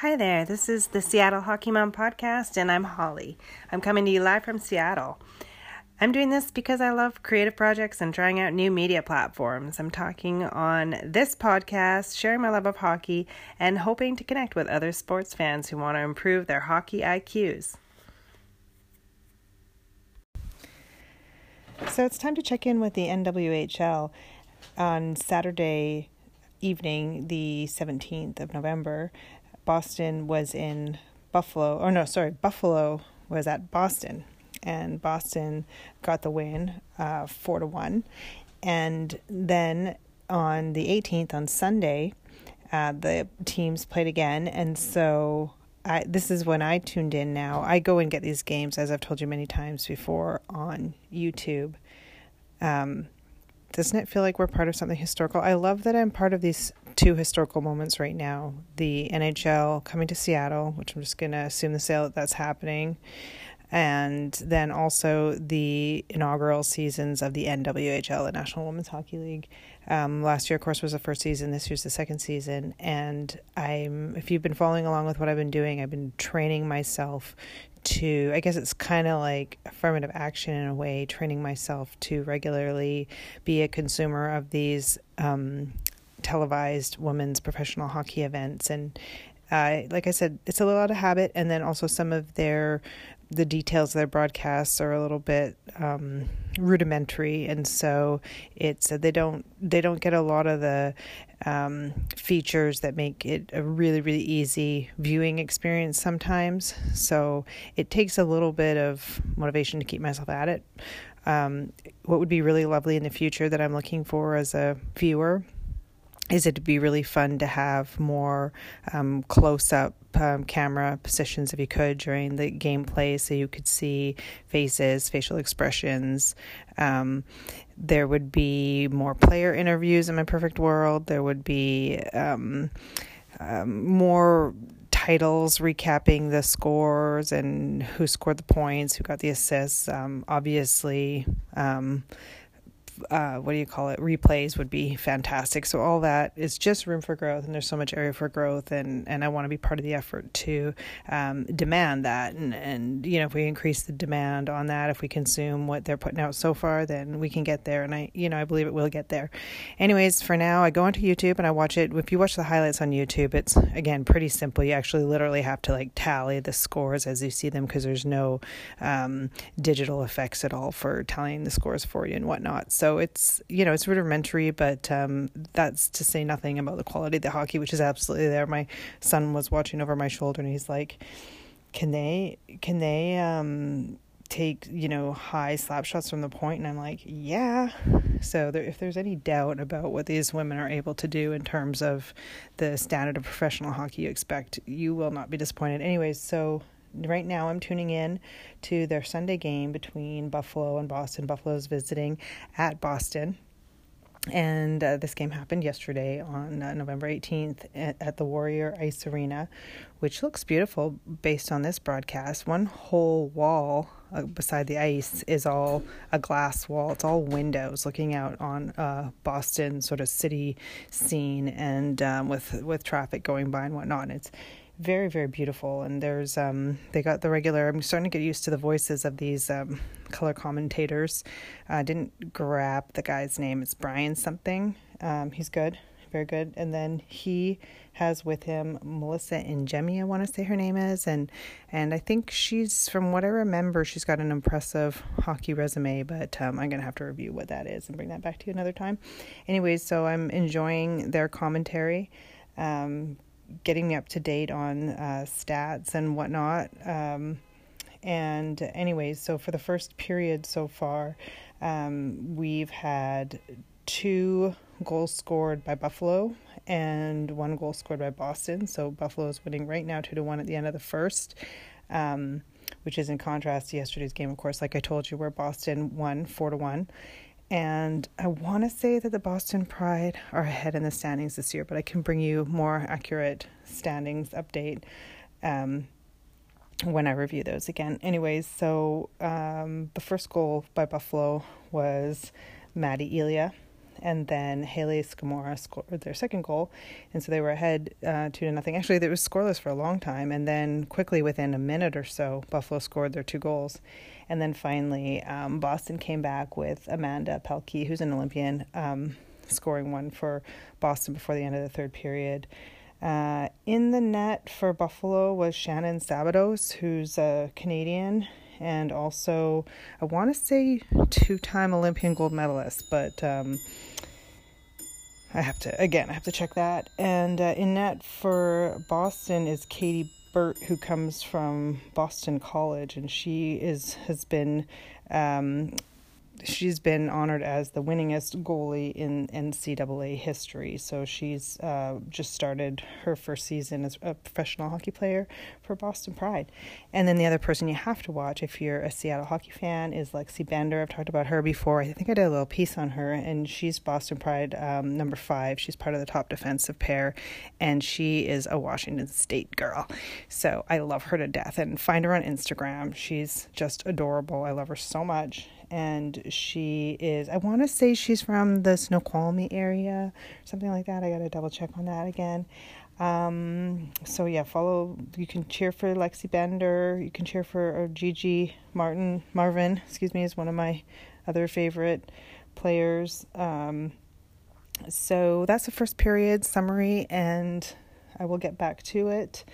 Hi there, this is the Seattle Hockey Mom Podcast, and I'm Holly. I'm coming to you live from Seattle. I'm doing this because I love creative projects and trying out new media platforms. I'm talking on this podcast, sharing my love of hockey, and hoping to connect with other sports fans who want to improve their hockey IQs. So it's time to check in with the NWHL on Saturday evening, the 17th of November. Boston was in Buffalo, or no, sorry, Buffalo was at Boston, and Boston got the win, uh, four to one. And then on the 18th, on Sunday, uh, the teams played again, and so I this is when I tuned in. Now I go and get these games, as I've told you many times before, on YouTube. Um, doesn't it feel like we're part of something historical? I love that I'm part of these two historical moments right now the NHL coming to Seattle, which I'm just going to assume the sale that that's happening, and then also the inaugural seasons of the NWHL, the National Women's Hockey League. Um, last year, of course, was the first season. This year's the second season, and I'm. If you've been following along with what I've been doing, I've been training myself to. I guess it's kind of like affirmative action in a way, training myself to regularly be a consumer of these um, televised women's professional hockey events and uh, like I said, it's a little out of habit, and then also some of their the details of their broadcasts are a little bit um, rudimentary, and so it's uh, they don't they don't get a lot of the um, features that make it a really really easy viewing experience sometimes. So it takes a little bit of motivation to keep myself at it. Um, what would be really lovely in the future that I'm looking for as a viewer is it'd be really fun to have more um, close up um, camera positions if you could during the gameplay so you could see faces, facial expressions. Um, there would be more player interviews in my perfect world. There would be um, um, more titles recapping the scores and who scored the points, who got the assists. Um, obviously, uh, what do you call it replays would be fantastic. So all that is just room for growth and there's so much area for growth and and i want to be part of the effort to um, demand that. And and you know if we increase the demand on that if we consume what they're putting out so far then we can get there. And i you know i believe it will get there. Anyways for now i go onto youtube and i watch it. If you watch the highlights on youtube it's again pretty simple. You actually literally have to like tally the scores as you see them because there's no um, digital effects at all for tallying the scores for you and whatnot. So it's you know it's rudimentary, but um, that's to say nothing about the quality of the hockey, which is absolutely there. My son was watching over my shoulder, and he's like, "Can they? Can they?" Um, take you know high slap shots from the point and i'm like yeah so there, if there's any doubt about what these women are able to do in terms of the standard of professional hockey you expect you will not be disappointed anyways so right now I'm tuning in to their Sunday game between Buffalo and Boston. Buffalo is visiting at Boston. And uh, this game happened yesterday on uh, November 18th at, at, the Warrior Ice Arena, which looks beautiful based on this broadcast. One whole wall uh, beside the ice is all a glass wall. It's all windows looking out on uh, Boston sort of city scene and um, with with traffic going by and whatnot. It's very very beautiful. And there's um they got the regular i'm starting to get used to the voices of these um color commentators. I uh, didn't grab the guy's name. It's brian something. Um he's good very good. And then he has with him melissa and jemmy i want to say her name is. And and i think she's from what i remember she's got an impressive hockey resume but um, i'm gonna have to review what that is and bring that back to you another time. Anyways so i'm enjoying their commentary. Um, getting me up to date on uh, stats and whatnot. Um, and, anyways, so for the first period so far, um, we've had two goals scored by Buffalo and one goal scored by Boston. So Buffalo is winning right now two to one at the end of the first. Um, which is in contrast to yesterday's game, of course, like I told you, where Boston won four to one. And I want to say that the Boston Pride are ahead in the standings this year, but I can bring you more accurate standings update um, when I review those again. Anyways, so um, the first goal by Buffalo was Maddie Elia. And then Hayley Scamurra scored their second goal, and so they were ahead uh, two to nothing. Actually, they was scoreless for a long time, and then quickly within a minute or so, Buffalo scored their two goals, and then finally um, Boston came back with Amanda Pelkey, who's an Olympian, um, scoring one for Boston before the end of the third period. Uh, in the net for Buffalo was Shannon Szabados, who's a Canadian and also I want to say two-time Olympian gold medalist, but um, I have to again I have to check that. And uh, in net for Boston is Katie Burt, who comes from Boston College, and she is has been um, she's been honored as the winningest goalie in NCAA history. So she's uh, just started her first season as a professional hockey player for Boston Pride. And then the other person you have to watch if you're a Seattle hockey fan is Lexi Bender. I've talked about her before. I think I did a little piece on her, and she's Boston Pride um, number five. She's part of the top defensive pair, and she is a Washington State girl. So I love her to death. And find her on Instagram. She's just adorable. I love her so much and she is I want to say she's from the Snoqualmie area, something like that. I got to double check on that again. Um, so yeah, follow. You can cheer for Lexi Bender. You can cheer for Gigi Martin Marvin. Excuse me, is one of my other favorite players. Um, so that's the first period summary, and I will get back to it.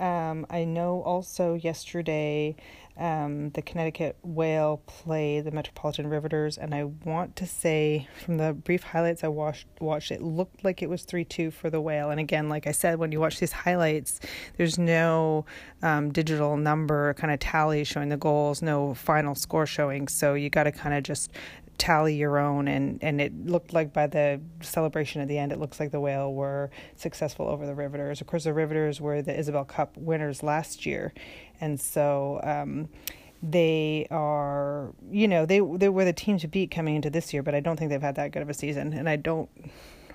Um, I know also yesterday um, the Connecticut Whale play the Metropolitan Riveters, and I want to say from the brief highlights I watched, watched it looked like it was 3 2 for the Whale. And again, like I said, when you watch these highlights, there's no um, digital number kind of tally showing the goals, no final score showing. So you got to kind of just tally your own and and it looked like by the celebration at the end it looks like the whale were successful over the riveters of course the riveters were the Isobel Cup winners last year and so um, they are you know they they were the team to beat coming into this year but i don't think they've had that good of a season and i don't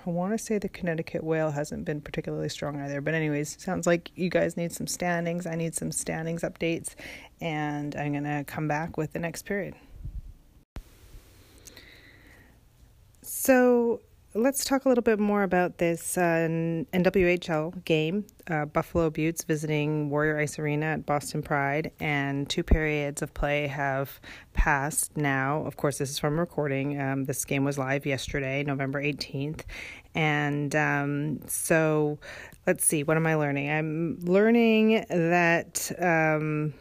I want to say the Connecticut Whale hasn't been particularly strong either. But, anyways, sounds like you guys need some standings. I need some standings updates, and I'm going to come back with the next period. So let's talk a little bit more about this uh, NWHL game. Uh, Buffalo Beauts visiting Warrior Ice Arena at Boston Pride, and two periods of play have passed now. Of course, this is from recording. Um, this game was live yesterday, November 18th. And um, so let's see, what am I learning? I'm learning that. Um,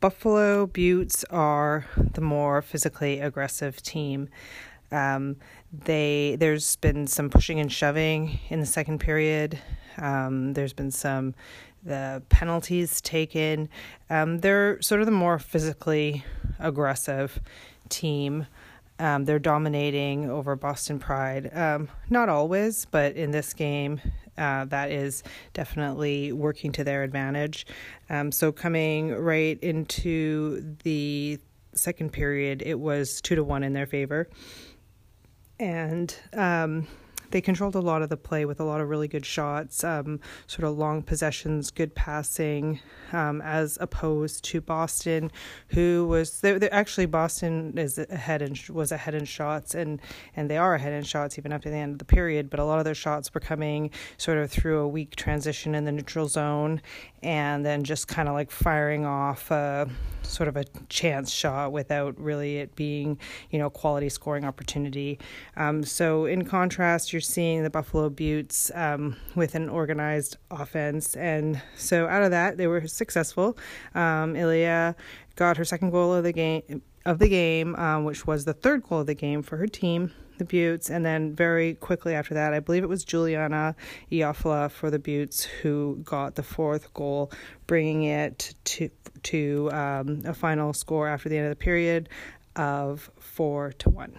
Buffalo Beauts are the more physically aggressive team. Um, they there's been some pushing and shoving in the second period. Um, there's been some the penalties taken. Um, they're sort of the more physically aggressive team. Um, they're dominating over Boston Pride. Um, not always, but in this game, uh, that is definitely working to their advantage. Um, so coming right into the second period, it was two to one in their favor and um, they controlled a lot of the play with a lot of really good shots, um, sort of long possessions, good passing, um, as opposed to Boston, who was they're, they're actually Boston is ahead and was ahead in shots, and and they are ahead in shots even to the end of the period. But a lot of their shots were coming sort of through a weak transition in the neutral zone, and then just kind of like firing off a, sort of a chance shot without really it being you know quality scoring opportunity. Um, so in contrast, you're seeing the Buffalo Beauts um, with an organized offense. And so out of that, they were successful. Um, Elia got her second goal of the game of the game, um, which was the third goal of the game for her team, the Beauts, and then very quickly after that, I believe it was Julianne Iafallo for the Beauts who got the fourth goal, bringing it to to um, a final score after the end of the period of four to one.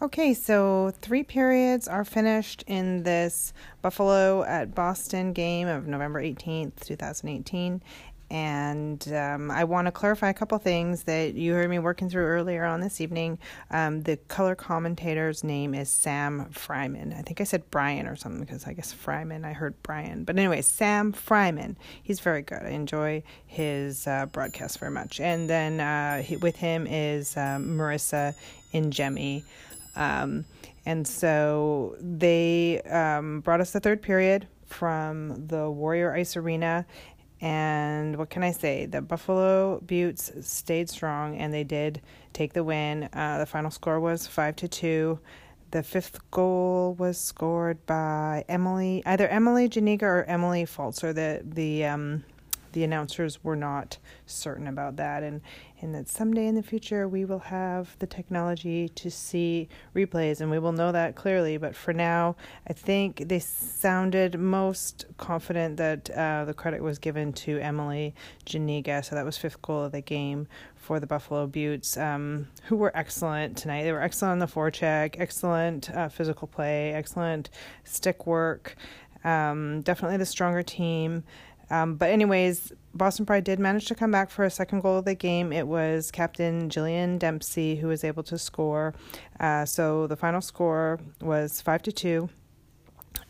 Okay, so three periods are finished in this Buffalo at Boston game of November 18th, 2018. And um, I want to clarify a couple things that you heard me working through earlier on this evening. Um, the color commentator's name is Sam Fryman. I think I said Brian or something because I guess Fryman, I heard Brian. But anyway, Sam Fryman. He's very good. I enjoy his uh, broadcast very much. And then uh, he, with him is um, Marissa Ingemi Um, and so they um, brought us the third period from the Warrior Ice Arena. And what can I say? The Buffalo Beauts stayed strong and they did take the win. Uh, the final score was 5 to 2. The fifth goal was scored by Emily, either Emily Janiga or Emily Pfalzer. The the um, the announcers were not certain about that, and and that someday in the future we will have the technology to see replays and we will know that clearly. But for now, I think they sounded most confident that uh, the credit was given to Emily Janiga. So that was fifth goal of the game for the Buffalo Beauts, um, who were excellent tonight. They were excellent on the forecheck, excellent uh, physical play, excellent stick work. Um, definitely the stronger team. Um, but anyways, Boston Pride did manage to come back for a second goal of the game. It was Captain Jillian Dempsey who was able to score. Uh, so the final score was five to two.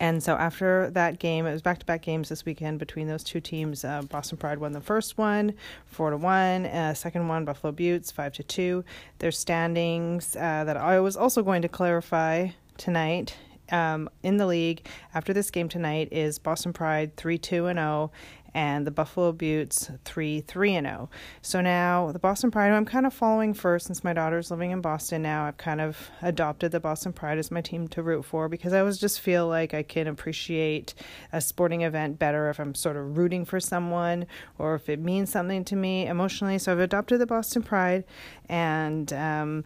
And so after that game, it was back-to-back games this weekend between those two teams. Uh, Boston Pride won the first one, four to one. Uh, second one, Buffalo Beauts, five to two. Their standings uh, that I was also going to clarify tonight um, in the league after this game tonight is Boston Pride 3 2 and 0 and the Buffalo Beauts 3 3 and 0. So now the Boston Pride, I'm kind of following first since my daughter's living in Boston now. I've kind of adopted the Boston Pride as my team to root for because I always just feel like I can appreciate a sporting event better if I'm sort of rooting for someone or if it means something to me emotionally. So I've adopted the Boston Pride and um,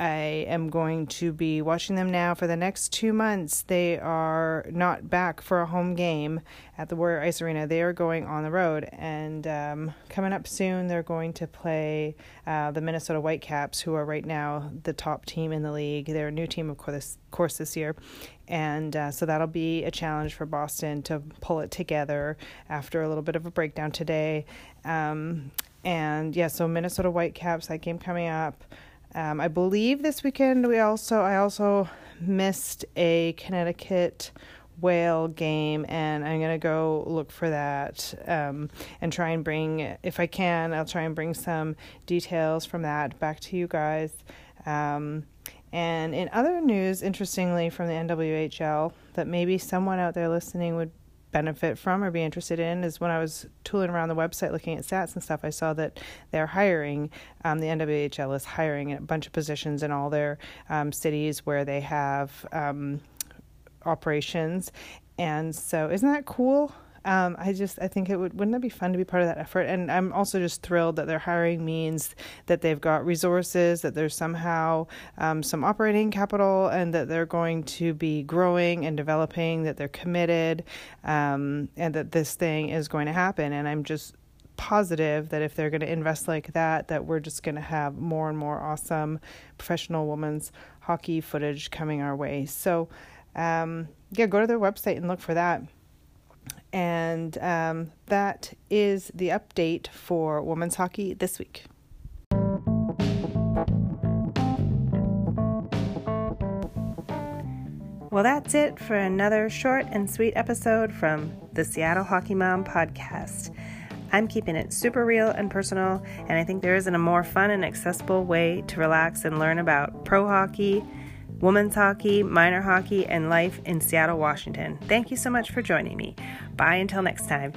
I am going to be watching them now for the next two months. They are not back for a home game at the Warrior Ice Arena. They are going on the road, and um, coming up soon, they're going to play uh, the Minnesota Whitecaps, who are right now the top team in the league. They're a new team, of course, course this year, and uh, so that'll be a challenge for Boston to pull it together after a little bit of a breakdown today. Um, and yeah, so Minnesota Whitecaps, that game coming up. Um, I believe this weekend we also I also missed a Connecticut whale game and i'm going to go look for that um, and try and bring if i can i'll try and bring some details from that back to you guys. Um, and in other news interestingly from the nwhl that maybe someone out there listening would benefit from or be interested in is when I was tooling around the website looking at stats and stuff, I saw that they're hiring. Um, the NWHL is hiring a bunch of positions in all their um, cities where they have um, operations. And so, isn't that cool? Um, I just I think it would wouldn't it be fun to be part of that effort? And I'm also just thrilled that their hiring means that they've got resources, that there's somehow um, some operating capital, and that they're going to be growing and developing. That they're committed, um, and that this thing is going to happen. And I'm just positive that if they're going to invest like that, that we're just going to have more and more awesome professional women's hockey footage coming our way. So, um, yeah, go to their website and look for that. And um, that is the update for women's hockey this week. Well, that's it for another short and sweet episode from the Seattle Hockey Mom podcast. I'm keeping it super real and personal, and I think there isn't a more fun and accessible way to relax and learn about pro hockey, women's hockey, minor hockey, and life in Seattle, Washington. Thank you so much for joining me. Bye until next time.